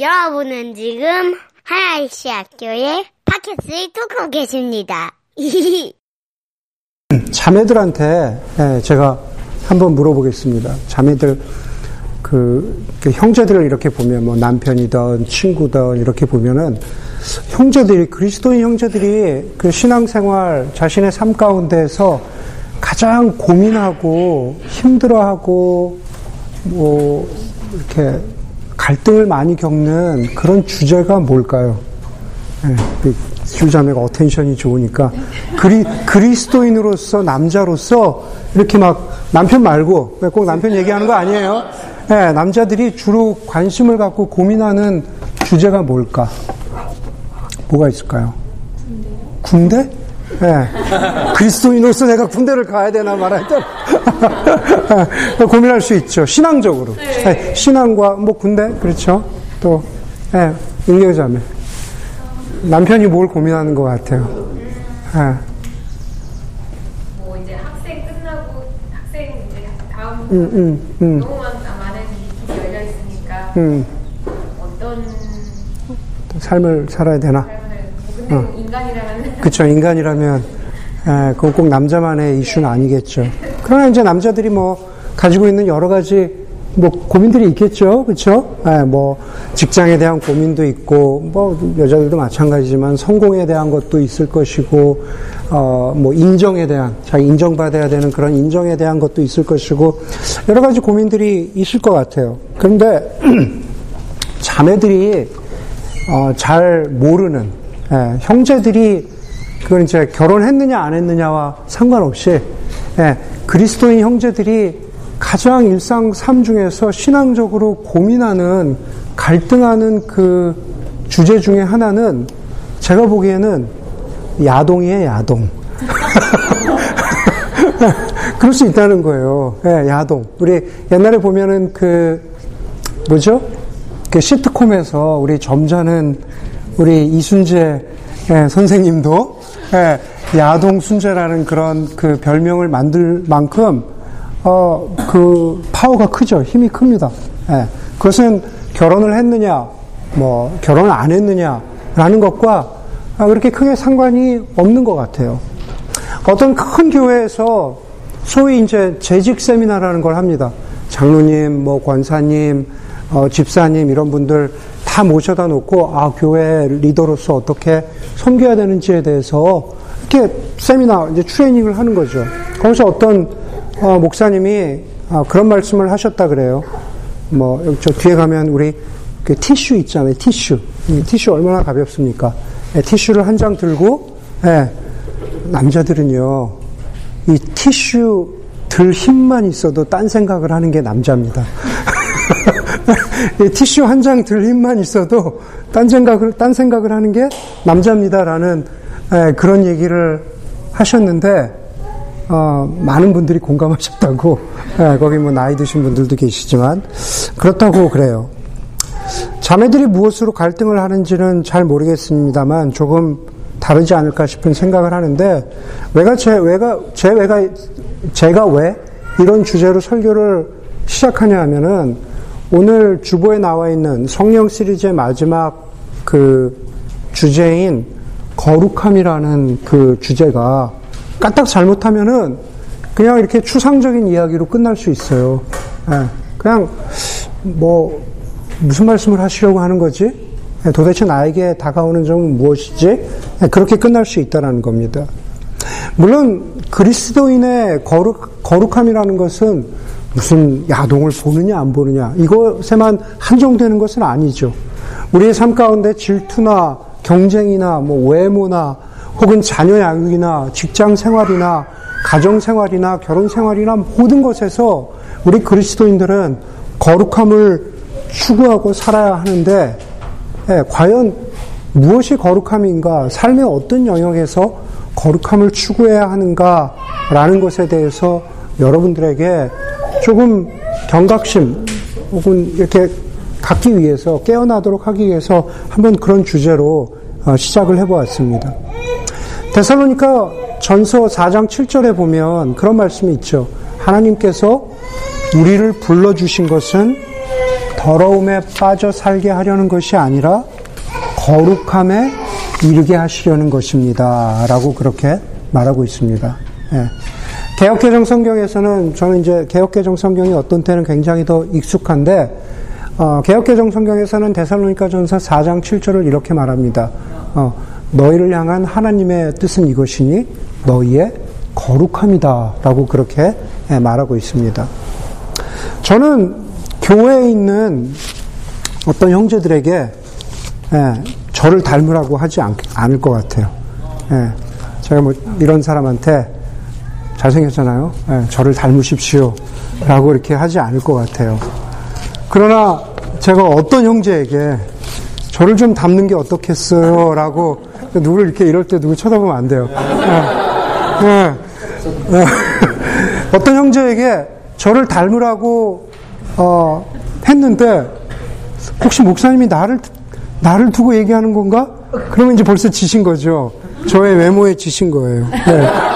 여러분은 지금 하나이시 학교의 팟캐스트를 듣고 계십니다. 자매들한테 예, 제가 한번 물어보겠습니다. 자매들 그, 그 형제들을 이렇게 보면 뭐 남편이든 친구든 이렇게 보면은 형제들이 그리스도인 형제들이 그 신앙생활 자신의 삶 가운데서 가장 고민하고 힘들어하고 뭐 이렇게 갈등을 많이 겪는 그런 주제가 뭘까요? 네, 주자매가 어텐션이 좋으니까 그리, 그리스도인으로서 남자로서 이렇게 막 남편 말고 꼭 남편 얘기하는 거 아니에요? 네, 남자들이 주로 관심을 갖고 고민하는 주제가 뭘까? 뭐가 있을까요? 군대? 네. 그리스도인으로서 내가 군대를 가야 되나 말아야 되나 고민할 수 있죠. 신앙적으로. 네. 신앙과 뭐 군대 그렇죠. 또 네. 인경자매 남편이 뭘 고민하는 것 같아요. 네. 뭐 이제 학생 끝나고 학생 이제 다음 음, 음, 음. 너무 많은 길이 열려 있으니까 음. 어떤 삶을 살아야 되나? 어. 인간이라면 그렇죠. 인간이라면 에, 그건 꼭 남자만의 이슈는 아니겠죠. 그러나 이제 남자들이 뭐 가지고 있는 여러 가지 뭐 고민들이 있겠죠, 그렇죠? 네, 뭐 직장에 대한 고민도 있고, 뭐 여자들도 마찬가지지만 성공에 대한 것도 있을 것이고, 어 뭐 인정에 대한 자기 인정받아야 되는 그런 인정에 대한 것도 있을 것이고 여러 가지 고민들이 있을 것 같아요. 그런데 자매들이 어, 잘 모르는 예, 형제들이 그건 이제 결혼했느냐 안 했느냐와 상관없이 예, 그리스도인 형제들이 가장 일상 삶 중에서 신앙적으로 고민하는 갈등하는 그 주제 중에 하나는 제가 보기에는 야동이에요, 야동. 그럴 수 있다는 거예요. 예, 야동. 우리 옛날에 보면은 그, 뭐죠? 그 시트콤에서 우리 점잖은 우리 이순재 예, 선생님도 예, 야동 순재라는 그런 그 별명을 만들 만큼 어, 그 파워가 크죠. 힘이 큽니다. 예. 그것은 결혼을 했느냐, 뭐 결혼을 안 했느냐라는 것과 그렇게 크게 상관이 없는 것 같아요. 어떤 큰 교회에서 소위 이제 재직 세미나라는 걸 합니다. 장로님, 뭐 권사님, 어, 집사님 이런 분들 다 모셔다 놓고 아 교회 리더로서 어떻게 섬겨야 되는지에 대해서 이렇게 세미나 이제 트레이닝을 하는 거죠. 거기서 어떤 어, 목사님이 어, 그런 말씀을 하셨다 그래요. 뭐, 저 뒤에 가면 우리 그 티슈 있잖아요. 티슈. 티슈 얼마나 가볍습니까? 예, 티슈를 한 장 들고, 예, 남자들은요, 이 티슈 들 힘만 있어도 딴 생각을 하는 게 남자입니다. 티슈 한 장 들 힘만 있어도 딴 생각을, 딴 생각을 하는 게 남자입니다라는 예, 그런 얘기를 하셨는데, 어, 많은 분들이 공감하셨다고, 예, 거기 뭐 나이 드신 분들도 계시지만, 그렇다고 그래요. 자매들이 무엇으로 갈등을 하는지는 잘 모르겠습니다만, 조금 다르지 않을까 싶은 생각을 하는데, 왜가 제, 왜가, 제 왜가, 제가 왜 이런 주제로 설교를 시작하냐 하면은, 오늘 주보에 나와 있는 성령 시리즈의 마지막 그 주제인 거룩함이라는 그 주제가 까딱 잘못하면은 그냥 이렇게 추상적인 이야기로 끝날 수 있어요. 예, 그냥 뭐 무슨 말씀을 하시려고 하는 거지? 예, 도대체 나에게 다가오는 점은 무엇이지? 예, 그렇게 끝날 수 있다는 겁니다. 물론 그리스도인의 거룩, 거룩함이라는 것은 무슨 야동을 보느냐 안 보느냐 이것에만 한정되는 것은 아니죠. 우리의 삶 가운데 질투나 경쟁이나 뭐 외모나 혹은 자녀 양육이나 직장 생활이나 가정 생활이나 결혼 생활이나 모든 것에서 우리 그리스도인들은 거룩함을 추구하고 살아야 하는데 예, 과연 무엇이 거룩함인가 삶의 어떤 영역에서 거룩함을 추구해야 하는가라는 것에 대해서 여러분들에게 조금 경각심 혹은 이렇게 갖기 위해서 깨어나도록 하기 위해서 한번 그런 주제로 어, 시작을 해보았습니다. 데살로니카 전서 4장 7절에 보면 그런 말씀이 있죠. 하나님께서 우리를 불러주신 것은 더 더러움에 빠져 살게 하려는 것이 아니라 거룩함에 이르게 하시려는 것입니다. 라고 그렇게 말하고 있습니다. 예. 개혁개정 성경에서는 저는 이제 개혁개정 성경이 어떤 때는 굉장히 더 익숙한데 어, 개혁개정 성경에서는 데살로니가 전서 4장 7절을 이렇게 말합니다. 어, 너희를 향한 하나님의 뜻은 이것이니 너희의 거룩함이다. 라고 그렇게 예, 말하고 있습니다. 저는 교회에 있는 어떤 형제들에게 예, 저를 닮으라고 하지 않, 않을 것 같아요. 예, 제가 뭐 이런 사람한테 잘생겼잖아요. 예, 저를 닮으십시오. 라고 이렇게 하지 않을 것 같아요. 그러나 제가 어떤 형제에게 저를 좀 닮는 게 어떻겠어요? 라고 누구를 이렇게 이럴 때 누구 쳐다보면 안 돼요. 예, 예, 예. 어떤 형제에게 저를 닮으라고 어, 했는데 혹시 목사님이 나를 나를 두고 얘기하는 건가? 그러면 이제 벌써 지신 거죠. 저의 외모에 지신 거예요. 네.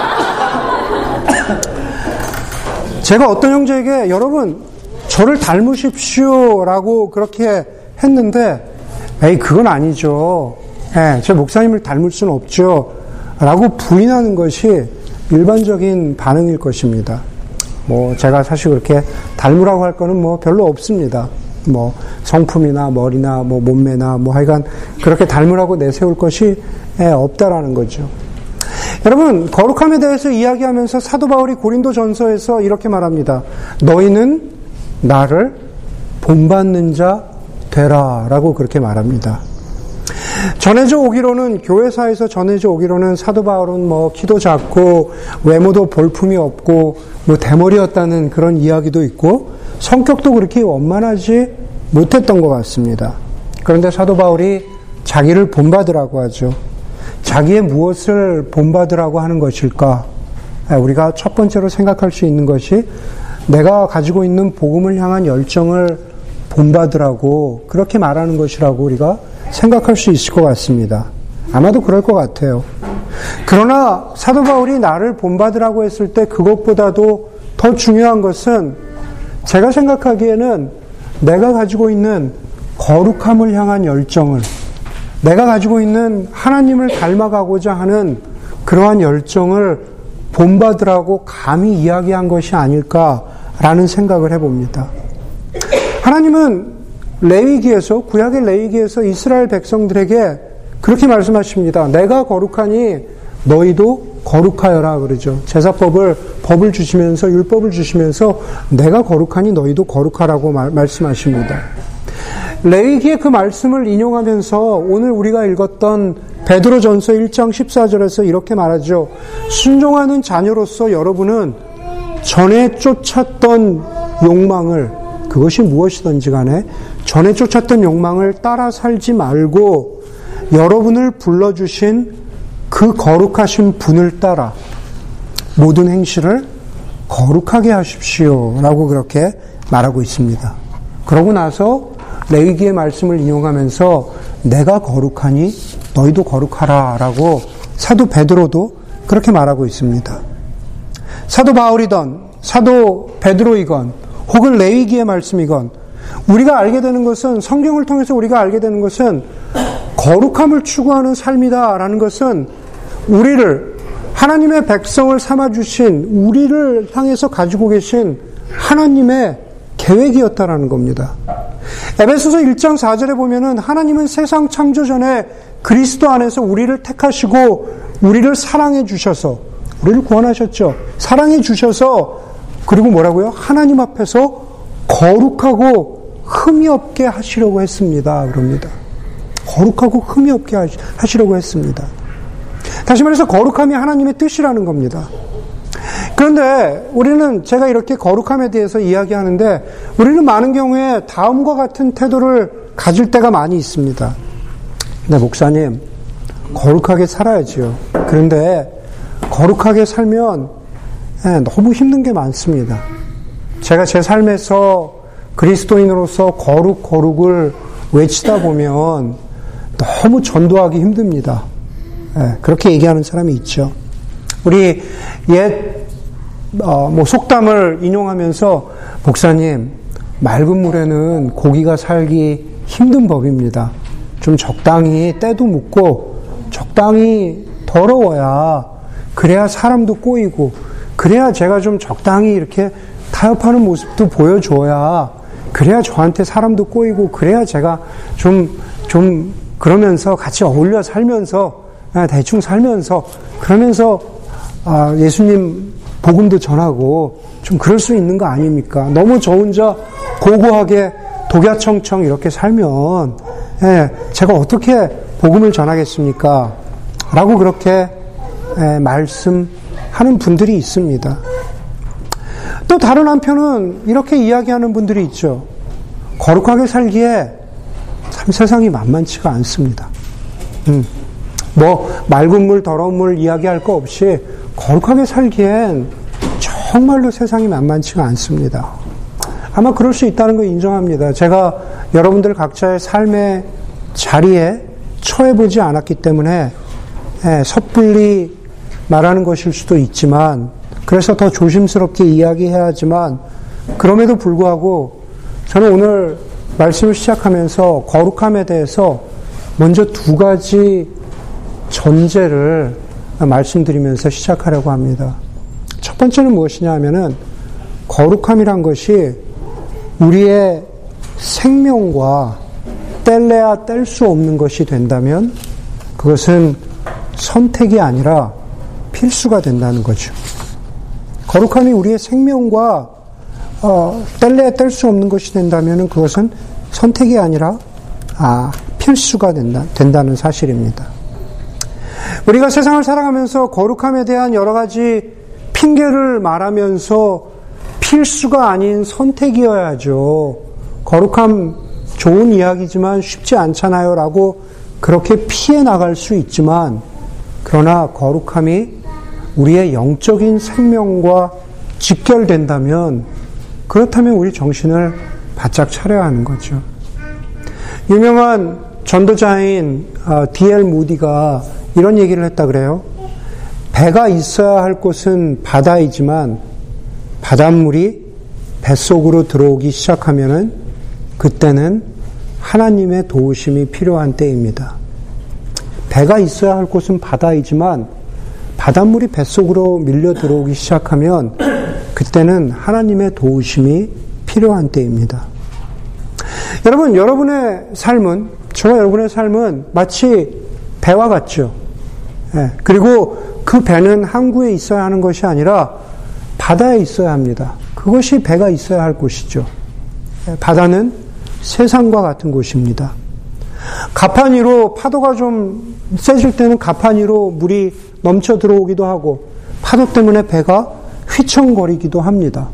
제가 어떤 형제에게 여러분 저를 닮으십시오라고 그렇게 했는데 에이 그건 아니죠. 예, 제 목사님을 닮을 수는 없죠. 라고 부인하는 것이 일반적인 반응일 것입니다. 뭐 제가 사실 그렇게 닮으라고 할 거는 뭐 별로 없습니다. 뭐 성품이나 머리나 뭐 몸매나 뭐 하여간 그렇게 닮으라고 내세울 것이 예, 없다라는 거죠. 여러분 거룩함에 대해서 이야기하면서 사도 바울이 고린도 전서에서 이렇게 말합니다. 너희는 나를 본받는 자 되라 라고 그렇게 말합니다. 전해져 오기로는 교회사에서 전해져 오기로는 사도 바울은 뭐 키도 작고 외모도 볼품이 없고 뭐 대머리였다는 그런 이야기도 있고 성격도 그렇게 원만하지 못했던 것 같습니다. 그런데 사도 바울이 자기를 본받으라고 하죠. 자기의 무엇을 본받으라고 하는 것일까? 아, 우리가 첫 번째로 생각할 수 있는 것이 내가 가지고 있는 복음을 향한 열정을 본받으라고 그렇게 말하는 것이라고 우리가 생각할 수 있을 것 같습니다. 아마도 그럴 것 같아요. 그러나 사도 바울이 나를 본받으라고 했을 때 그것보다도 더 중요한 것은 제가 생각하기에는 내가 가지고 있는 거룩함을 향한 열정을 내가 가지고 있는 하나님을 닮아가고자 하는 그러한 열정을 본받으라고 감히 이야기한 것이 아닐까라는 생각을 해봅니다. 하나님은 레위기에서 구약의 레위기에서 이스라엘 백성들에게 그렇게 말씀하십니다. 내가 거룩하니 너희도 거룩하여라 그러죠. 제사법을 법을 주시면서 율법을 주시면서 내가 거룩하니 너희도 거룩하라고 말, 말씀하십니다. 레위기의 그 말씀을 인용하면서 오늘 우리가 읽었던 베드로전서 1장 14절에서 이렇게 말하죠. 순종하는 자녀로서 여러분은 전에 쫓았던 욕망을 그것이 무엇이든지 간에 전에 쫓았던 욕망을 따라 살지 말고 여러분을 불러주신 그 거룩하신 분을 따라 모든 행실을 거룩하게 하십시오. 라고 그렇게 말하고 있습니다. 그러고 나서 레위기의 말씀을 인용하면서 내가 거룩하니 너희도 거룩하라 라고 사도 베드로도 그렇게 말하고 있습니다. 사도 바울이건 사도 베드로이건 혹은 레위기의 말씀이건 우리가 알게 되는 것은 성경을 통해서 우리가 알게 되는 것은 거룩함을 추구하는 삶이다라는 것은 우리를 하나님의 백성을 삼아 주신 우리를 향해서 가지고 계신 하나님의 계획이었다라는 겁니다. 에베소서 1장 4절에 보면은 하나님은 세상 창조 전에 그리스도 안에서 우리를 택하시고 우리를 사랑해 주셔서 우리를 구원하셨죠. 사랑해 주셔서 그리고 뭐라고요? 하나님 앞에서 거룩하고 흠이 없게 하시려고 했습니다. 그럽니다. 거룩하고 흠이 없게 하시려고 했습니다. 다시 말해서 거룩함이 하나님의 뜻이라는 겁니다. 그런데 우리는 제가 이렇게 거룩함에 대해서 이야기하는데 우리는 많은 경우에 다음과 같은 태도를 가질 때가 많이 있습니다. 네, 목사님, 거룩하게 살아야지요. 그런데 거룩하게 살면 네, 너무 힘든 게 많습니다. 제가 제 삶에서 그리스도인으로서 거룩, 거룩을 외치다 보면 너무 전도하기 힘듭니다. 네, 그렇게 얘기하는 사람이 있죠. 우리 옛, 어, 뭐 속담을 인용하면서, 목사님, 맑은 물에는 고기가 살기 힘든 법입니다. 좀 적당히 때도 묻고 적당히 더러워야 그래야 사람도 꼬이고 그래야 제가 좀 적당히 이렇게 타협하는 모습도 보여줘야 그래야 저한테 사람도 꼬이고 그래야 제가 좀, 좀 그러면서 같이 어울려 살면서 아, 대충 살면서 그러면서 아, 예수님 복음도 전하고 좀 그럴 수 있는 거 아닙니까? 너무 저 혼자 고고하게 독야청청 이렇게 살면 예, 제가 어떻게 복음을 전하겠습니까? 라고 그렇게 예, 말씀하는 분들이 있습니다. 또 다른 한편은 이렇게 이야기하는 분들이 있죠. 거룩하게 살기에 참 세상이 만만치가 않습니다. 음, 뭐 맑은 물, 더러운 물 이야기할 거 없이 거룩하게 살기엔 정말로 세상이 만만치가 않습니다. 아마 그럴 수 있다는 거 인정합니다. 제가 여러분들 각자의 삶의 자리에 처해보지 않았기 때문에 예, 섣불리 말하는 것일 수도 있지만 그래서 더 조심스럽게 이야기해야 하지만 그럼에도 불구하고 저는 오늘 말씀을 시작하면서 거룩함에 대해서 먼저 두 가지 전제를 말씀드리면서 시작하려고 합니다. 첫 번째는 무엇이냐 하면은 거룩함이란 것이 우리의 생명과 뗄래야 뗄 수 없는 것이 된다면 그것은 선택이 아니라 필수가 된다는 거죠. 거룩함이 우리의 생명과 어, 뗄래야 뗄 수 없는 것이 된다면 그것은 선택이 아니라 아, 필수가 된다, 된다는 사실입니다. 우리가 세상을 살아가면서 거룩함에 대한 여러 가지 핑계를 말하면서 필수가 아닌 선택이어야죠. 거룩함 좋은 이야기지만 쉽지 않잖아요. 라고 그렇게 피해 나갈 수 있지만, 그러나 거룩함이 우리의 영적인 생명과 직결된다면, 그렇다면 우리 정신을 바짝 차려야 하는 거죠. 유명한 전도자인 D.L. 어, 무디가 이런 얘기를 했다 그래요. 배가 있어야 할 곳은 바다이지만 바닷물이 뱃속으로 들어오기 시작하면은 그때는 하나님의 도우심이 필요한 때입니다. 배가 있어야 할 곳은 바다이지만 바닷물이 뱃속으로 밀려 들어오기 시작하면 그때는 하나님의 도우심이 필요한 때입니다. 여러분, 여러분의 삶은, 저와 여러분의 삶은 마치 배와 같죠. 예, 그리고 그 배는 항구에 있어야 하는 것이 아니라 바다에 있어야 합니다. 그것이 배가 있어야 할 곳이죠. 예, 바다는 세상과 같은 곳입니다. 가판 위로 파도가 좀 세질 때는 가판 위로 물이 넘쳐 들어오기도 하고 파도 때문에 배가 휘청거리기도 합니다.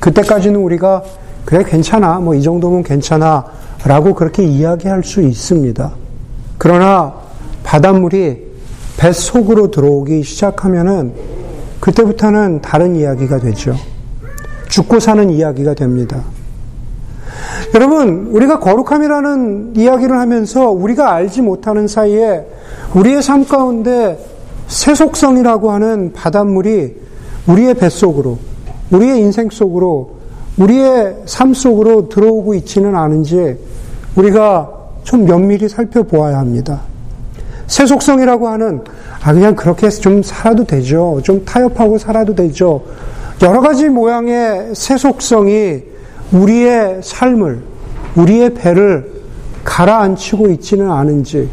그때까지는 우리가 그래 괜찮아 뭐 이 정도면 괜찮아 라고 그렇게 이야기할 수 있습니다. 그러나 바닷물이 뱃속으로 들어오기 시작하면은 그때부터는 다른 이야기가 되죠. 죽고 사는 이야기가 됩니다. 여러분, 우리가 거룩함이라는 이야기를 하면서 우리가 알지 못하는 사이에 우리의 삶 가운데 세속성이라고 하는 바닷물이 우리의 뱃속으로, 우리의 인생 속으로, 우리의 삶 속으로 들어오고 있지는 않은지 우리가 좀 면밀히 살펴보아야 합니다. 세속성이라고 하는 아 그냥 그렇게 좀 살아도 되죠. 좀 타협하고 살아도 되죠. 여러 가지 모양의 세속성이 우리의 삶을 우리의 배를 가라앉히고 있지는 않은지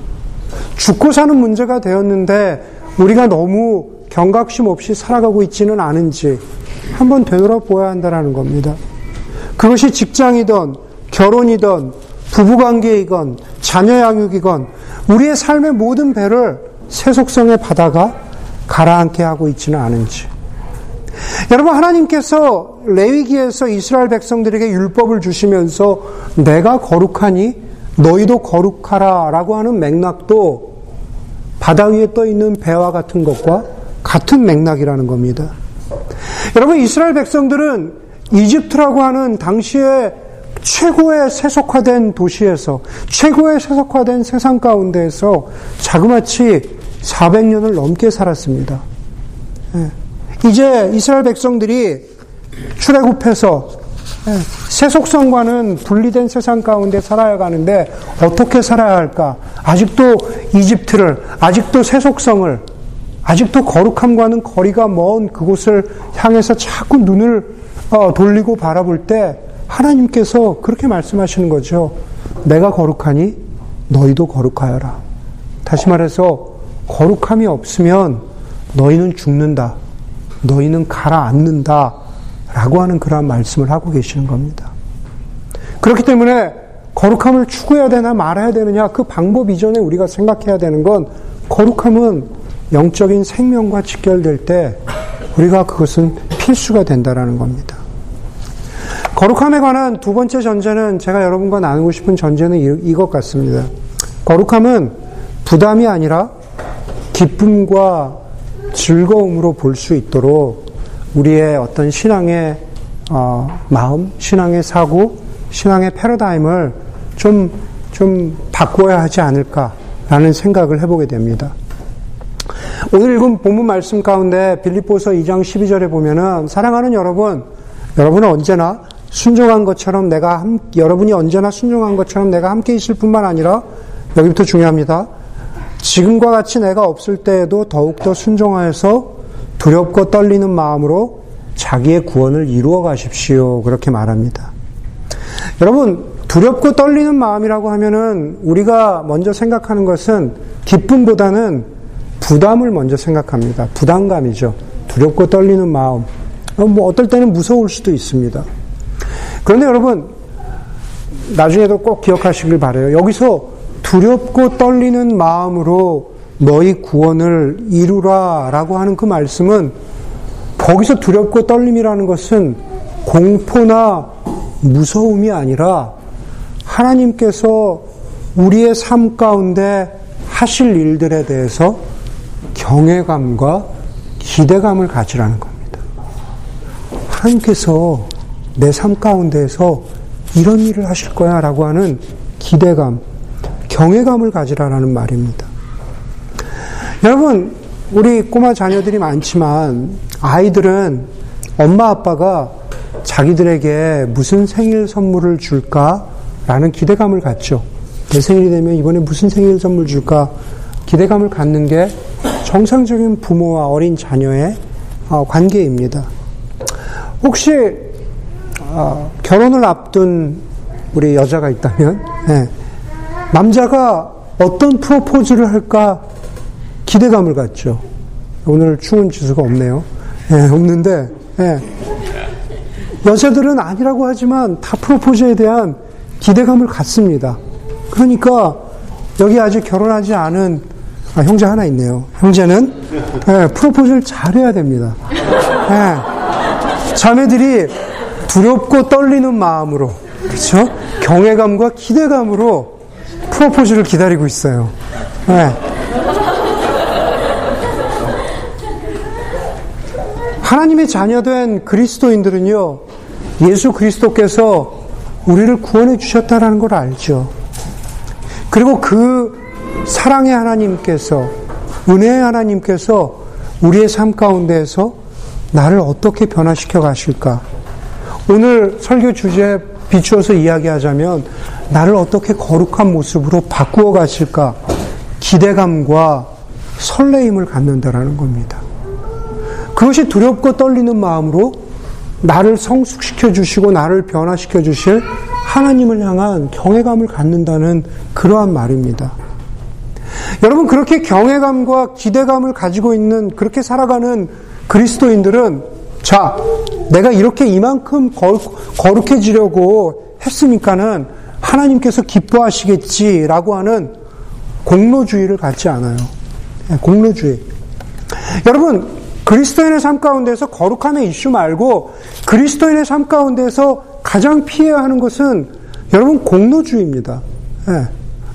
죽고 사는 문제가 되었는데 우리가 너무 경각심 없이 살아가고 있지는 않은지 한번 되돌아보아야 한다는 겁니다. 그것이 직장이든 결혼이든 부부관계이건 자녀 양육이건 우리의 삶의 모든 배를 세속성의 바다가 가라앉게 하고 있지는 않은지. 여러분 하나님께서 레위기에서 이스라엘 백성들에게 율법을 주시면서 내가 거룩하니 너희도 거룩하라라고 하는 맥락도 바다 위에 떠 있는 배와 같은 것과 같은 맥락이라는 겁니다. 여러분 이스라엘 백성들은 이집트라고 하는 당시에 최고의 세속화된 도시에서 최고의 세속화된 세상 가운데에서 자그마치 400년을 넘게 살았습니다. 예. 이제 이스라엘 백성들이 출애굽해서 세속성과는 분리된 세상 가운데 살아야 가는데 어떻게 살아야 할까? 아직도 이집트를, 아직도 세속성을, 아직도 거룩함과는 거리가 먼 그곳을 향해서 자꾸 눈을 어, 돌리고 바라볼 때 하나님께서 그렇게 말씀하시는 거죠. 내가 거룩하니 너희도 거룩하여라. 다시 말해서 거룩함이 없으면 너희는 죽는다. 너희는 가라앉는다. 라고 하는 그러한 말씀을 하고 계시는 겁니다. 그렇기 때문에 거룩함을 추구해야 되나 말아야 되느냐 그 방법 이전에 우리가 생각해야 되는 건 거룩함은 영적인 생명과 직결될 때 우리가 그것은 필수가 된다라는 겁니다. 거룩함에 관한 두 번째 전제는 제가 여러분과 나누고 싶은 전제는 이것 같습니다. 거룩함은 부담이 아니라 기쁨과 즐거움으로 볼 수 있도록 우리의 어떤 신앙의 어, 마음, 신앙의 사고, 신앙의 패러다임을 좀, 좀 바꿔야 하지 않을까라는 생각을 해보게 됩니다. 오늘 읽은 본문 말씀 가운데 빌립보서 2장 12절에 보면은 사랑하는 여러분, 여러분은 언제나 순종한 것처럼 내가 함, 여러분이 언제나 순종한 것처럼 내가 함께 있을 뿐만 아니라 여기부터 중요합니다. 지금과 같이 내가 없을 때에도 더욱더 순종하여서 두렵고 떨리는 마음으로 자기의 구원을 이루어 가십시오. 그렇게 말합니다. 여러분, 두렵고 떨리는 마음이라고 하면은 우리가 먼저 생각하는 것은 기쁨보다는 부담을 먼저 생각합니다. 부담감이죠. 두렵고 떨리는 마음. 어, 뭐 어떨 때는 무서울 수도 있습니다. 그런데 여러분, 나중에도 꼭 기억하시길 바래요. 여기서 두렵고 떨리는 마음으로 너희 구원을 이루라 라고 하는 그 말씀은 거기서 두렵고 떨림이라는 것은 공포나 무서움이 아니라 하나님께서 우리의 삶 가운데 하실 일들에 대해서 경외감과 기대감을 가지라는 겁니다. 하나님께서 내 삶 가운데에서 이런 일을 하실 거야 라고 하는 기대감, 경외감을 가지라라는 말입니다. 여러분, 우리 꼬마 자녀들이 많지만 아이들은 엄마 아빠가 자기들에게 무슨 생일 선물을 줄까라는 기대감을 갖죠. 내 생일이 되면 이번에 무슨 생일 선물 줄까 기대감을 갖는 게 정상적인 부모와 어린 자녀의 어, 관계입니다. 혹시 어, 결혼을 앞둔 우리 여자가 있다면 네. 남자가 어떤 프로포즈를 할까 기대감을 갖죠. 오늘 추운 지수가 없네요. 네, 없는데 네. 여자들은 아니라고 하지만 다 프로포즈에 대한 기대감을 갖습니다. 그러니까 여기 아직 결혼하지 않은 아, 형제 하나 있네요. 형제는 네, 프로포즈를 잘해야 됩니다. 자매들이 두렵고 떨리는 마음으로 그렇죠? 경외감과 기대감으로 프로포즈를 기다리고 있어요. 네. 하나님의 자녀된 그리스도인들은요, 예수 그리스도께서 우리를 구원해 주셨다라는 걸 알죠. 그리고 그 사랑의 하나님께서, 은혜의 하나님께서 우리의 삶 가운데에서 나를 어떻게 변화시켜 가실까? 오늘 설교 주제에 비추어서 이야기하자면 나를 어떻게 거룩한 모습으로 바꾸어 가실까 기대감과 설레임을 갖는다라는 겁니다. 그것이 두렵고 떨리는 마음으로 나를 성숙시켜 주시고 나를 변화시켜 주실 하나님을 향한 경외감을 갖는다는 그러한 말입니다. 여러분 그렇게 경외감과 기대감을 가지고 있는 그렇게 살아가는 그리스도인들은 자, 내가 이렇게 이만큼 거룩해지려고 했으니까는 하나님께서 기뻐하시겠지라고 하는 공로주의를 갖지 않아요. 예, 공로주의. 여러분, 그리스도인의 삶 가운데서 거룩함의 이슈 말고 그리스도인의 삶 가운데서 가장 피해야 하는 것은 여러분 공로주의입니다. 예.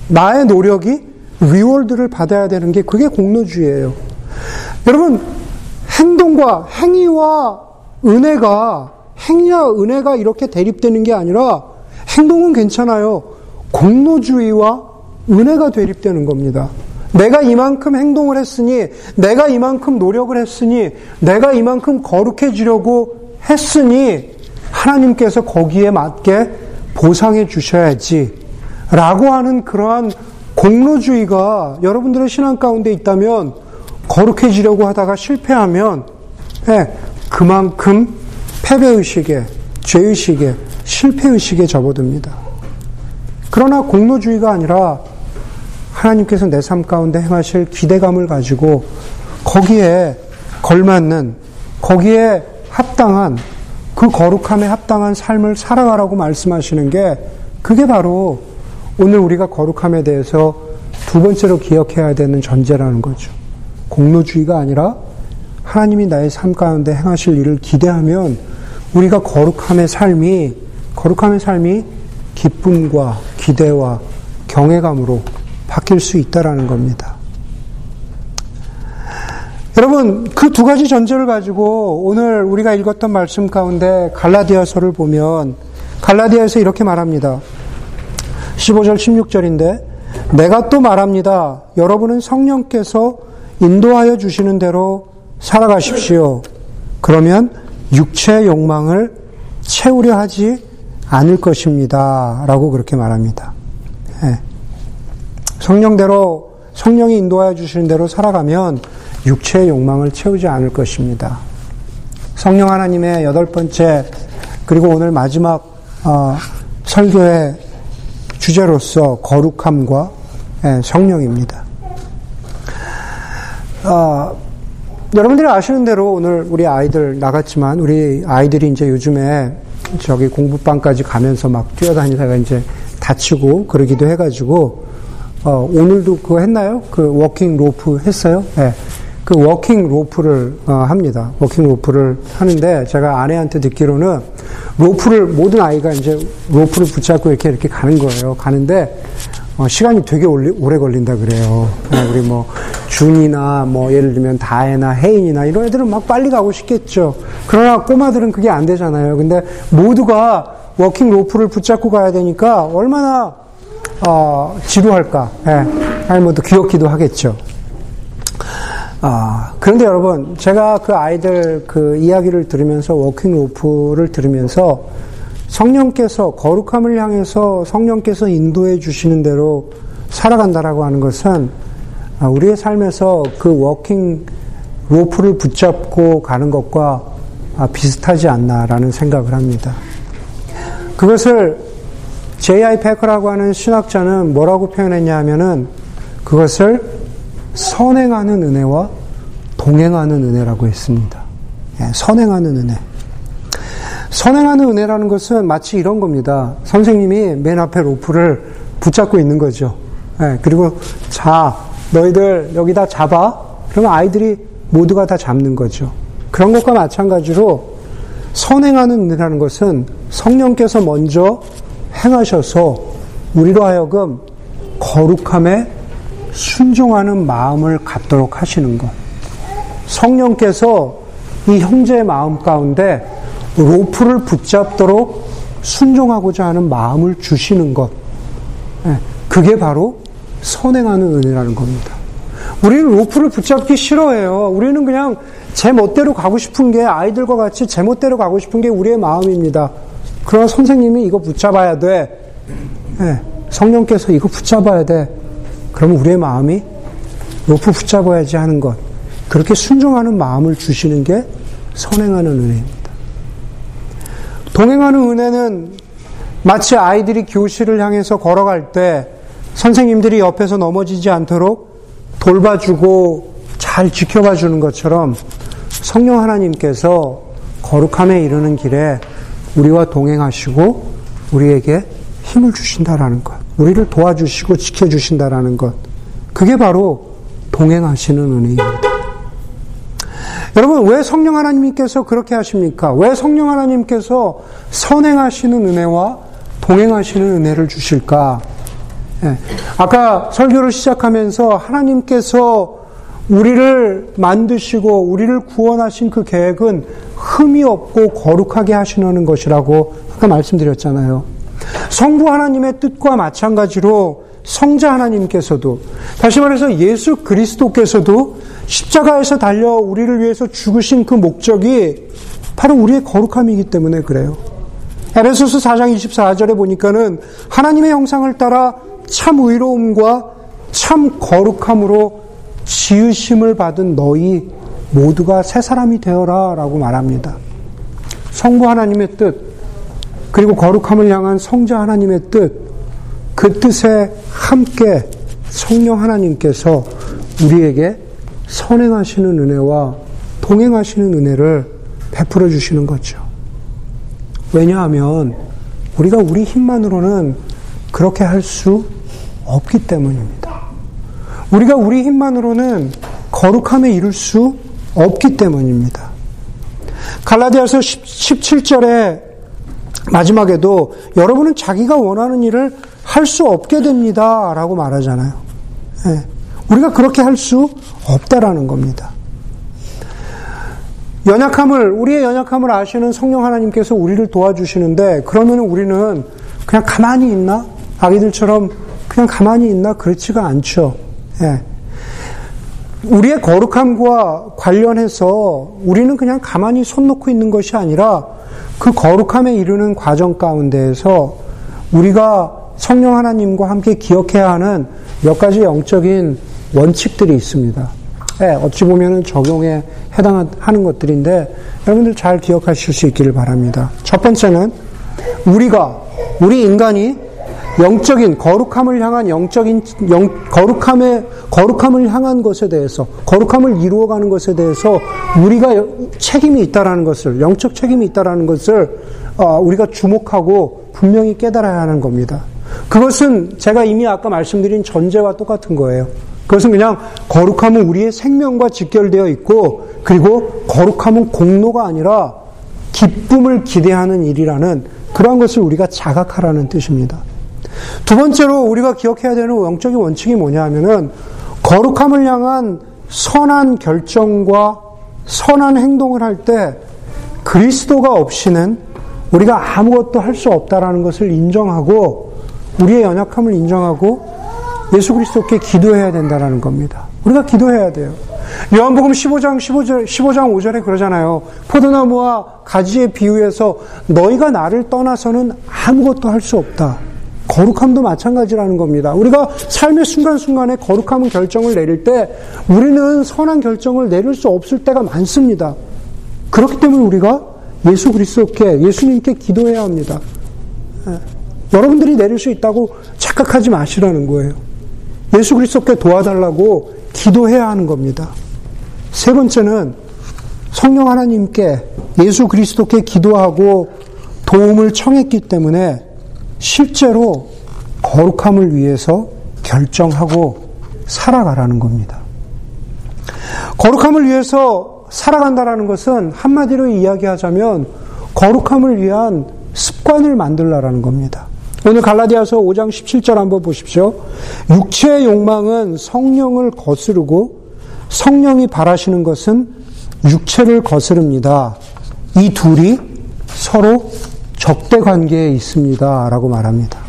나의 노력이 리월드를 받아야 되는 게 그게 공로주의예요. 여러분 행동과 행위와 은혜가 행위와 은혜가 이렇게 대립되는 게 아니라 행동은 괜찮아요. 공로주의와 은혜가 대립되는 겁니다. 내가 이만큼 행동을 했으니, 내가 이만큼 노력을 했으니, 내가 이만큼 거룩해지려고 했으니, 하나님께서 거기에 맞게 보상해 주셔야지. 라고 하는 그러한 공로주의가 여러분들의 신앙 가운데 있다면 거룩해지려고 하다가 실패하면 예, 그만큼 패배의식에, 죄의식에, 실패의식에 접어듭니다. 그러나 공로주의가 아니라 하나님께서 내 삶 가운데 행하실 기대감을 가지고 거기에 걸맞는, 거기에 합당한, 그 거룩함에 합당한 삶을 살아가라고 말씀하시는 게 그게 바로 오늘 우리가 거룩함에 대해서 두 번째로 기억해야 되는 전제라는 거죠. 공로주의가 아니라 하나님이 나의 삶 가운데 행하실 일을 기대하면 우리가 거룩함의 삶이 거룩함의 삶이 기쁨과 기대와 경외감으로 바뀔 수 있다라는 겁니다. 여러분 그 두 가지 전제를 가지고 오늘 우리가 읽었던 말씀 가운데 갈라디아서를 보면 갈라디아에서 이렇게 말합니다. 15절 16절인데 내가 또 말합니다. 여러분은 성령께서 인도하여 주시는 대로 살아가십시오. 그러면 육체의 욕망을 채우려 하지 않을 것입니다. 라고 그렇게 말합니다. 네. 성령대로, 성령이 인도하여 주시는 대로 살아가면 육체의 욕망을 채우지 않을 것입니다. 성령 하나님의 여덟 번째, 그리고 오늘 마지막, 어, 설교의 주제로서 거룩함과 예, 성령입니다. 어, 여러분들이 아시는 대로 오늘 우리 아이들 나갔지만 우리 아이들이 이제 요즘에 저기 공부방까지 가면서 막 뛰어다니다가 이제 다치고 그러기도 해가지고 어, 오늘도 그거 했나요? 그 walking rope 했어요? 네. 그 walking rope를 어, 합니다. walking rope를 하는데 제가 아내한테 듣기로는 로프를 모든 아이가 이제 로프를 붙잡고 이렇게 이렇게 가는 거예요. 가는데 어, 시간이 되게 오래 걸린다 그래요. 어, 우리 뭐 준이나 뭐 예를 들면 다혜나 혜인이나 이런 애들은 막 빨리 가고 싶겠죠. 그러나 꼬마들은 그게 안 되잖아요. 근데 모두가 walking rope를 붙잡고 가야 되니까 얼마나 어, 지루할까. 예. 아니 뭐 또 귀엽기도 하겠죠. 아, 그런데 여러분, 제가 그 아이들 그 이야기를 들으면서 walking rope를 들으면서 성령께서 거룩함을 향해서 성령께서 인도해 주시는 대로 살아간다라고 하는 것은 아, 우리의 삶에서 그 walking rope를 붙잡고 가는 것과 아, 비슷하지 않나라는 생각을 합니다. 그것을 J.I. 패커라고 하는 신학자는 뭐라고 표현했냐 하면은 그것을 선행하는 은혜와 동행하는 은혜라고 했습니다. 예, 선행하는 은혜. 선행하는 은혜라는 것은 마치 이런 겁니다. 선생님이 맨 앞에 로프를 붙잡고 있는 거죠. 예, 그리고 자, 너희들 여기다 잡아. 그러면 아이들이 모두가 다 잡는 거죠. 그런 것과 마찬가지로 선행하는 은혜라는 것은 성령께서 먼저 행하셔서 우리로 하여금 거룩함에 순종하는 마음을 갖도록 하시는 것. 성령께서 이 형제의 마음 가운데 로프를 붙잡도록 순종하고자 하는 마음을 주시는 것. 예, 그게 바로 선행하는 은혜라는 겁니다. 우리는 로프를 붙잡기 싫어해요. 우리는 그냥 제 멋대로 가고 싶은 게 아이들과 같이 제 멋대로 가고 싶은 게 우리의 마음입니다. 그러나 선생님이 이거 붙잡아야 돼. 네, 성령께서 이거 붙잡아야 돼. 그러면 우리의 마음이 로프 붙잡아야지 하는 것. 그렇게 순종하는 마음을 주시는 게 선행하는 은혜입니다. 동행하는 은혜는 마치 아이들이 교실을 향해서 걸어갈 때 선생님들이 옆에서 넘어지지 않도록 돌봐주고 잘 지켜봐 주는 것처럼 성령 하나님께서 거룩함에 이르는 길에 우리와 동행하시고 우리에게 힘을 주신다라는 것. 우리를 도와주시고 지켜주신다라는 것. 그게 바로 동행하시는 은혜입니다. 여러분, 왜 성령 하나님께서 그렇게 하십니까? 왜 성령 하나님께서 선행하시는 은혜와 동행하시는 은혜를 주실까? 예. 아까 설교를 시작하면서 하나님께서 우리를 만드시고 우리를 구원하신 그 계획은 흠이 없고 거룩하게 하시는 것이라고 아까 말씀드렸잖아요. 성부 하나님의 뜻과 마찬가지로 성자 하나님께서도 다시 말해서 예수 그리스도께서도 십자가에서 달려 우리를 위해서 죽으신 그 목적이 바로 우리의 거룩함이기 때문에 그래요. 에베소서 4장 24절에 보니까는 하나님의 형상을 따라 참 의로움과 참 거룩함으로 지으심을 받은 너희 모두가 새 사람이 되어라 라고 말합니다. 성부 하나님의 뜻, 그리고 거룩함을 향한 성자 하나님의 뜻, 그 뜻에 함께 성령 하나님께서 우리에게 선행하시는 은혜와 동행하시는 은혜를 베풀어 주시는 거죠. 왜냐하면 우리가 우리 힘만으로는 그렇게 할 수 없기 때문입니다. 우리가 우리 힘만으로는 거룩함에 이룰 수 없기 때문입니다. 갈라디아서 17절에 마지막에도 여러분은 자기가 원하는 일을 할 수 없게 됩니다. 라고 말하잖아요. 네. 우리가 그렇게 할 수 없다라는 겁니다. 연약함을, 우리의 연약함을 아시는 성령 하나님께서 우리를 도와주시는데, 그러면 우리는 그냥 가만히 있나? 아기들처럼 그냥 가만히 있나? 그렇지가 않죠. 예. 우리의 거룩함과 관련해서 우리는 그냥 가만히 손 놓고 있는 것이 아니라 그 거룩함에 이르는 과정 가운데에서 우리가 성령 하나님과 함께 기억해야 하는 몇 가지 영적인 원칙들이 있습니다. 네, 어찌 보면 적용에 해당하는 것들인데 여러분들 잘 기억하실 수 있기를 바랍니다. 첫 번째는 우리가 우리 인간이 영적인 거룩함을 향한 영적인 영, 거룩함의 거룩함을 향한 것에 대해서 거룩함을 이루어가는 것에 대해서 우리가 책임이 있다라는 것을 영적 책임이 있다라는 것을 어, 우리가 주목하고 분명히 깨달아야 하는 겁니다. 그것은 제가 이미 아까 말씀드린 전제와 똑같은 거예요. 그것은 그냥 거룩함은 우리의 생명과 직결되어 있고 그리고 거룩함은 공로가 아니라 기쁨을 기대하는 일이라는 그러한 것을 우리가 자각하라는 뜻입니다. 두 번째로 우리가 기억해야 되는 영적인 원칙이 뭐냐 하면은 거룩함을 향한 선한 결정과 선한 행동을 할 때 그리스도가 없이는 우리가 아무것도 할 수 없다라는 것을 인정하고 우리의 연약함을 인정하고 예수 그리스도께 기도해야 된다는 겁니다. 우리가 기도해야 돼요. 요한복음 15장 15절 15장 5절에 그러잖아요. 포도나무와 가지의 비유에서 너희가 나를 떠나서는 아무것도 할 수 없다. 거룩함도 마찬가지라는 겁니다. 우리가 삶의 순간순간에 거룩함은 결정을 내릴 때 우리는 선한 결정을 내릴 수 없을 때가 많습니다. 그렇기 때문에 우리가 예수 그리스도께 예수님께 기도해야 합니다. 예. 여러분들이 내릴 수 있다고 착각하지 마시라는 거예요. 예수 그리스도께 도와달라고 기도해야 하는 겁니다. 세 번째는 성령 하나님께 예수 그리스도께 기도하고 도움을 청했기 때문에 실제로 거룩함을 위해서 결정하고 살아가라는 겁니다. 거룩함을 위해서 살아간다라는 것은 한마디로 이야기하자면 거룩함을 위한 습관을 만들라라는 겁니다. 오늘 갈라디아서 5장 17절 한번 보십시오. 육체의 욕망은 성령을 거스르고 성령이 바라시는 것은 육체를 거스릅니다. 이 둘이 서로 적대 관계에 있습니다. 라고 말합니다.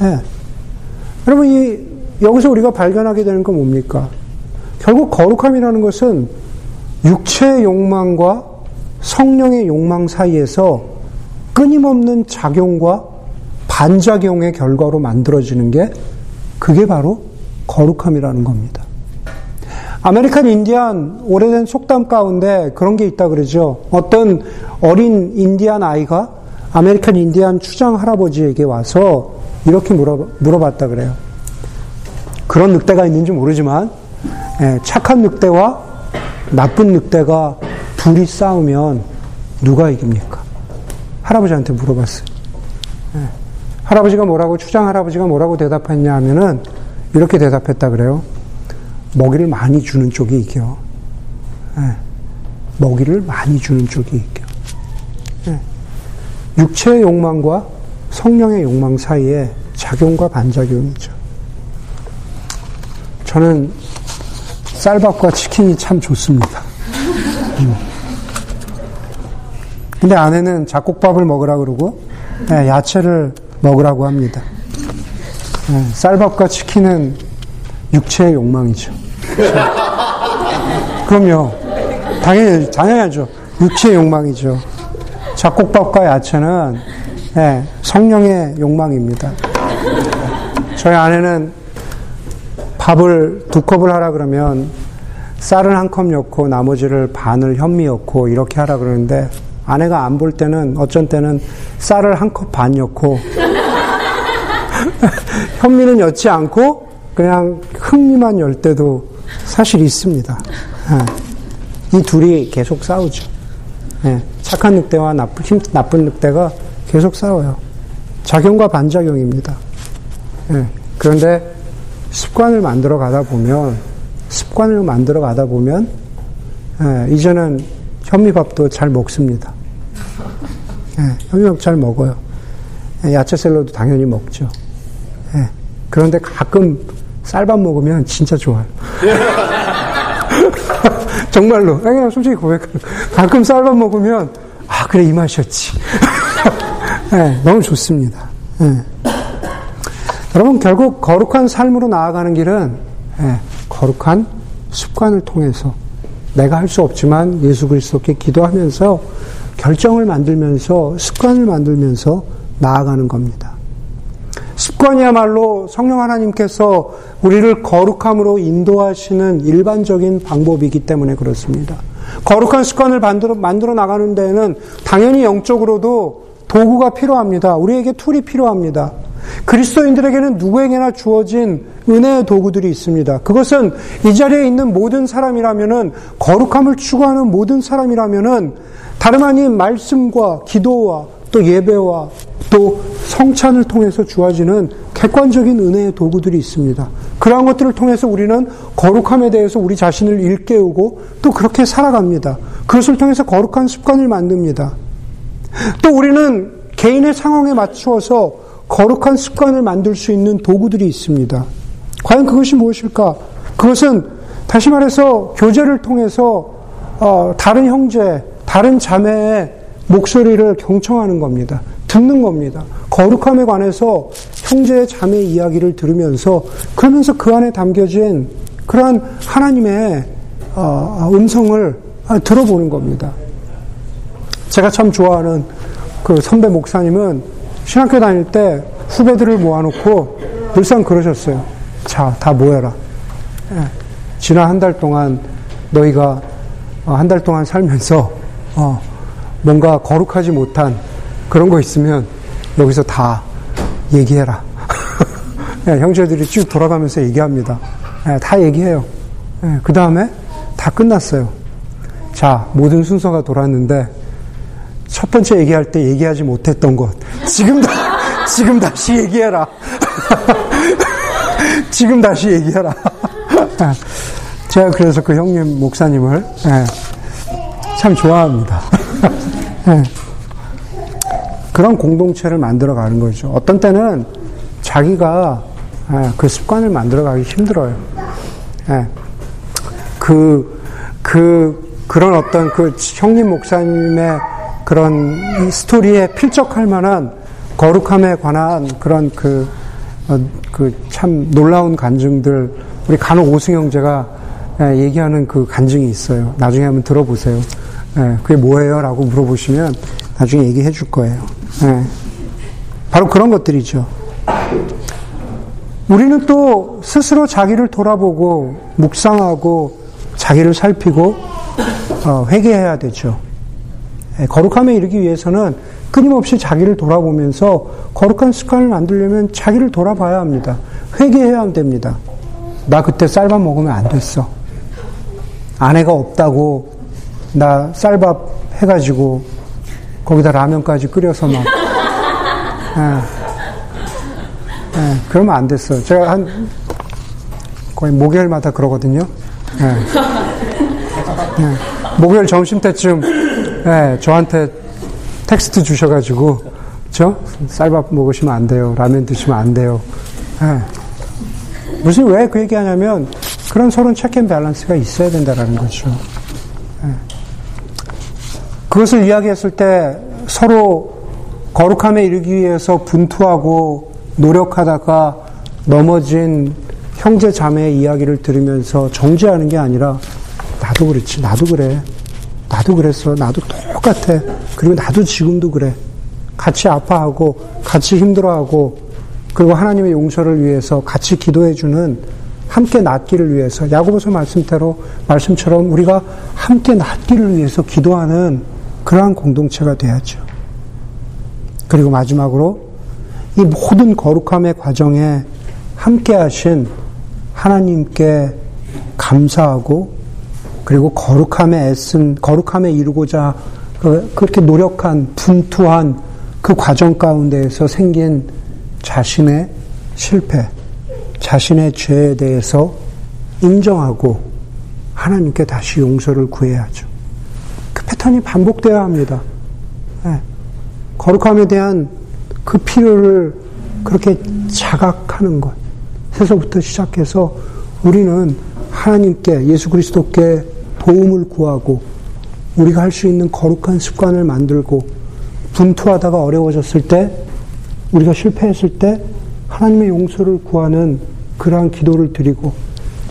네. 여러분, 이, 여기서 우리가 발견하게 되는 건 뭡니까? 결국 거룩함이라는 것은 육체의 욕망과 성령의 욕망 사이에서 끊임없는 작용과 반작용의 결과로 만들어지는 게 그게 바로 거룩함이라는 겁니다. American Indian 오래된 속담 가운데 그런 게 있다 그러죠. 어떤 어린 인디안 아이가 American Indian 추장 할아버지에게 와서 이렇게 물어, 물어봤다 그래요. 그런 늑대가 있는지 모르지만 예, 착한 늑대와 나쁜 늑대가 둘이 싸우면 누가 이깁니까? 할아버지한테 물어봤어요. 예. 할아버지가 뭐라고 추장 할아버지가 뭐라고 대답했냐 하면은 이렇게 대답했다 그래요. 먹이를 많이 주는 쪽이 이겨. 예. 먹이를 많이 주는 쪽이 이겨. 육체의 욕망과 성령의 욕망 사이에 작용과 반작용이죠. 저는 쌀밥과 치킨이 참 좋습니다. 음. 근데 아내는 잡곡밥을 먹으라 그러고 네, 야채를 먹으라고 합니다. 네, 쌀밥과 치킨은 육체의 욕망이죠. 그럼요. 당연히, 당연하죠. 육체의 욕망이죠. 잡곡밥과 야채는 예, 성령의 욕망입니다. 저희 아내는 밥을 두 컵을 하라 그러면 쌀을 한컵 넣고 나머지를 반을 현미 넣고 이렇게 하라 그러는데 아내가 안 볼 때는 어쩐 때는 쌀을 한 컵 반 넣고 현미는 넣지 않고 그냥 흑미만 열 때도 사실 있습니다. 예. 이 둘이 계속 싸우죠. 예. 착한 늑대와 나쁜, 힘, 나쁜 늑대가 계속 싸워요. 작용과 반작용입니다. 예. 그런데 습관을 만들어 가다 보면, 습관을 만들어 가다 보면, 예. 이제는 현미밥도 잘 먹습니다. 예. 현미밥 잘 먹어요. 예. 야채 샐러드 당연히 먹죠. 예. 그런데 가끔 쌀밥 먹으면 진짜 좋아요. 정말로. 그냥 솔직히 고백. 가끔 쌀밥 먹으면, 아, 그래, 이 맛이었지. 네, 너무 좋습니다. 네. 여러분, 결국 거룩한 삶으로 나아가는 길은, 네, 거룩한 습관을 통해서 내가 할 수 없지만 예수 그리스도께 기도하면서 결정을 만들면서 습관을 만들면서 나아가는 겁니다. 습관이야말로 성령 하나님께서 우리를 거룩함으로 인도하시는 일반적인 방법이기 때문에 그렇습니다. 거룩한 습관을 만들어, 만들어 나가는 데에는 당연히 영적으로도 도구가 필요합니다. 우리에게 툴이 필요합니다. 그리스도인들에게는 누구에게나 주어진 은혜의 도구들이 있습니다. 그것은 이 자리에 있는 모든 사람이라면은 거룩함을 추구하는 모든 사람이라면은 다름 아닌 말씀과 기도와 또 예배와 또 성찬을 통해서 주어지는 객관적인 은혜의 도구들이 있습니다. 그러한 것들을 통해서 우리는 거룩함에 대해서 우리 자신을 일깨우고 또 그렇게 살아갑니다. 그것을 통해서 거룩한 습관을 만듭니다. 또 우리는 개인의 상황에 맞추어서 거룩한 습관을 만들 수 있는 도구들이 있습니다. 과연 그것이 무엇일까? 그것은 다시 말해서 교제를 통해서 어, 다른 형제, 다른 자매의 목소리를 경청하는 겁니다. 듣는 겁니다. 거룩함에 관해서 형제의 자매 이야기를 들으면서 그러면서 그 안에 담겨진 그러한 하나님의 어, 음성을 들어보는 겁니다. 제가 참 좋아하는 그 선배 목사님은 신학교 다닐 때 후배들을 모아놓고 늘상 그러셨어요. 자, 다 모여라. 예, 지난 한 달 동안 너희가 어, 한달 동안 살면서 어, 뭔가 거룩하지 못한 그런 거 있으면 여기서 다 얘기해라. 네, 형제들이 쭉 돌아가면서 얘기합니다. 네, 다 얘기해요. 네, 그 다음에 다 끝났어요. 자, 모든 순서가 돌았는데 첫 번째 얘기할 때 얘기하지 못했던 것 지금 다 지금 다시 얘기해라. 지금 다시 얘기해라. 제가 그래서 그 형님 목사님을 참 좋아합니다. 네. 그런 공동체를 만들어 가는 거죠. 어떤 때는 자기가 네, 그 습관을 만들어 가기 힘들어요. 네. 그, 그, 그런 어떤 그 형님 목사님의 그런 스토리에 필적할 만한 거룩함에 관한 그런 그, 어, 그참 놀라운 간증들, 우리 간혹 오승 형제가 얘기하는 그 간증이 있어요. 나중에 한번 들어보세요. 네, 그게 뭐예요? 라고 물어보시면 나중에 얘기해 줄 거예요. 네. 바로 그런 것들이죠. 우리는 또 스스로 자기를 돌아보고 묵상하고 자기를 살피고 어, 회개해야 되죠. 네, 거룩함에 이르기 위해서는 끊임없이 자기를 돌아보면서 거룩한 습관을 만들려면 자기를 돌아봐야 합니다. 회개해야 됩니다. 나 그때 쌀밥 먹으면 안 됐어. 아내가 없다고 나 쌀밥 해가지고 거기다 라면까지 끓여서 막 예. 예, 그러면 안 됐어요. 제가 한 거의 목요일마다 그러거든요. 예. 예. 목요일 점심 때쯤 예, 저한테 텍스트 주셔가지고 저 쌀밥 먹으시면 안 돼요. 라면 드시면 안 돼요. 예. 무슨 왜 그 얘기하냐면 그런 서로 check and balance가 있어야 된다라는 거죠. 그것을 이야기했을 때 서로 거룩함에 이르기 위해서 분투하고 노력하다가 넘어진 형제 자매의 이야기를 들으면서 정죄하는 게 아니라 나도 그렇지, 나도 그래. 나도 그랬어. 나도 똑같아. 그리고 나도 지금도 그래. 같이 아파하고 같이 힘들어하고 그리고 하나님의 용서를 위해서 같이 기도해주는 함께 낫기를 위해서 야고보서 말씀대로 말씀처럼 우리가 함께 낫기를 위해서 기도하는 그러한 공동체가 돼야죠. 그리고 마지막으로 이 모든 거룩함의 과정에 함께 하신 하나님께 감사하고 그리고 거룩함에 애쓴 거룩함에 이루고자 그, 그렇게 노력한 분투한 그 과정 가운데에서 생긴 자신의 실패, 자신의 죄에 대해서 인정하고 하나님께 다시 용서를 구해야죠. 그 패턴이 반복되어야 합니다. 네. 거룩함에 대한 그 필요를 그렇게 자각하는 것. 에서부터 시작해서 우리는 하나님께 예수 그리스도께 도움을 구하고 우리가 할 수 있는 거룩한 습관을 만들고 분투하다가 어려워졌을 때 우리가 실패했을 때 하나님의 용서를 구하는 그러한 기도를 드리고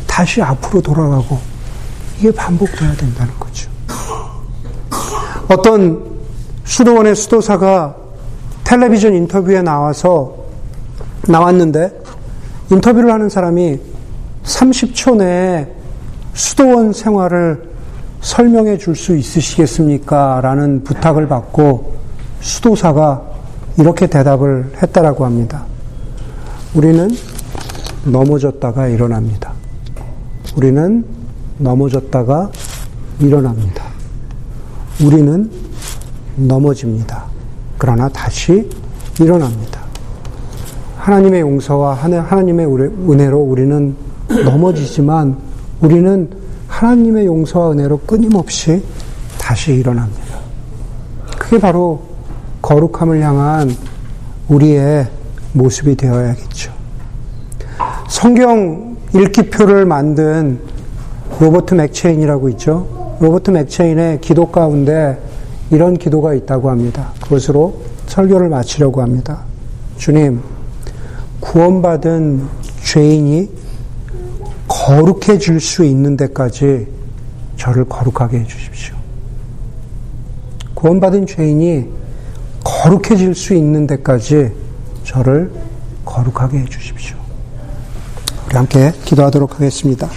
다시 앞으로 돌아가고 이게 반복돼야 된다는 거죠. 어떤 수도원의 수도사가 텔레비전 인터뷰에 나와서 나왔는데 인터뷰를 하는 사람이 30초 내에 수도원 생활을 설명해 줄 수 있으시겠습니까? 라는 부탁을 받고 수도사가 이렇게 대답을 했다라고 합니다. 우리는 넘어졌다가 일어납니다. 우리는 넘어졌다가 일어납니다. 우리는 넘어집니다. 그러나 다시 일어납니다. 하나님의 용서와 하나님의 은혜로 우리는 넘어지지만 우리는 하나님의 용서와 은혜로 끊임없이 다시 일어납니다. 그게 바로 거룩함을 향한 우리의 모습이 되어야겠죠. 성경 읽기표를 만든 로버트 맥체인이라고 있죠. 로버트 맥체인의 기도 가운데 이런 기도가 있다고 합니다. 그것으로 설교를 마치려고 합니다. 주님, 구원받은 죄인이 거룩해질 수 있는 데까지 저를 거룩하게 해주십시오. 구원받은 죄인이 거룩해질 수 있는 데까지 저를 거룩하게 해주십시오. 우리 함께 기도하도록 하겠습니다.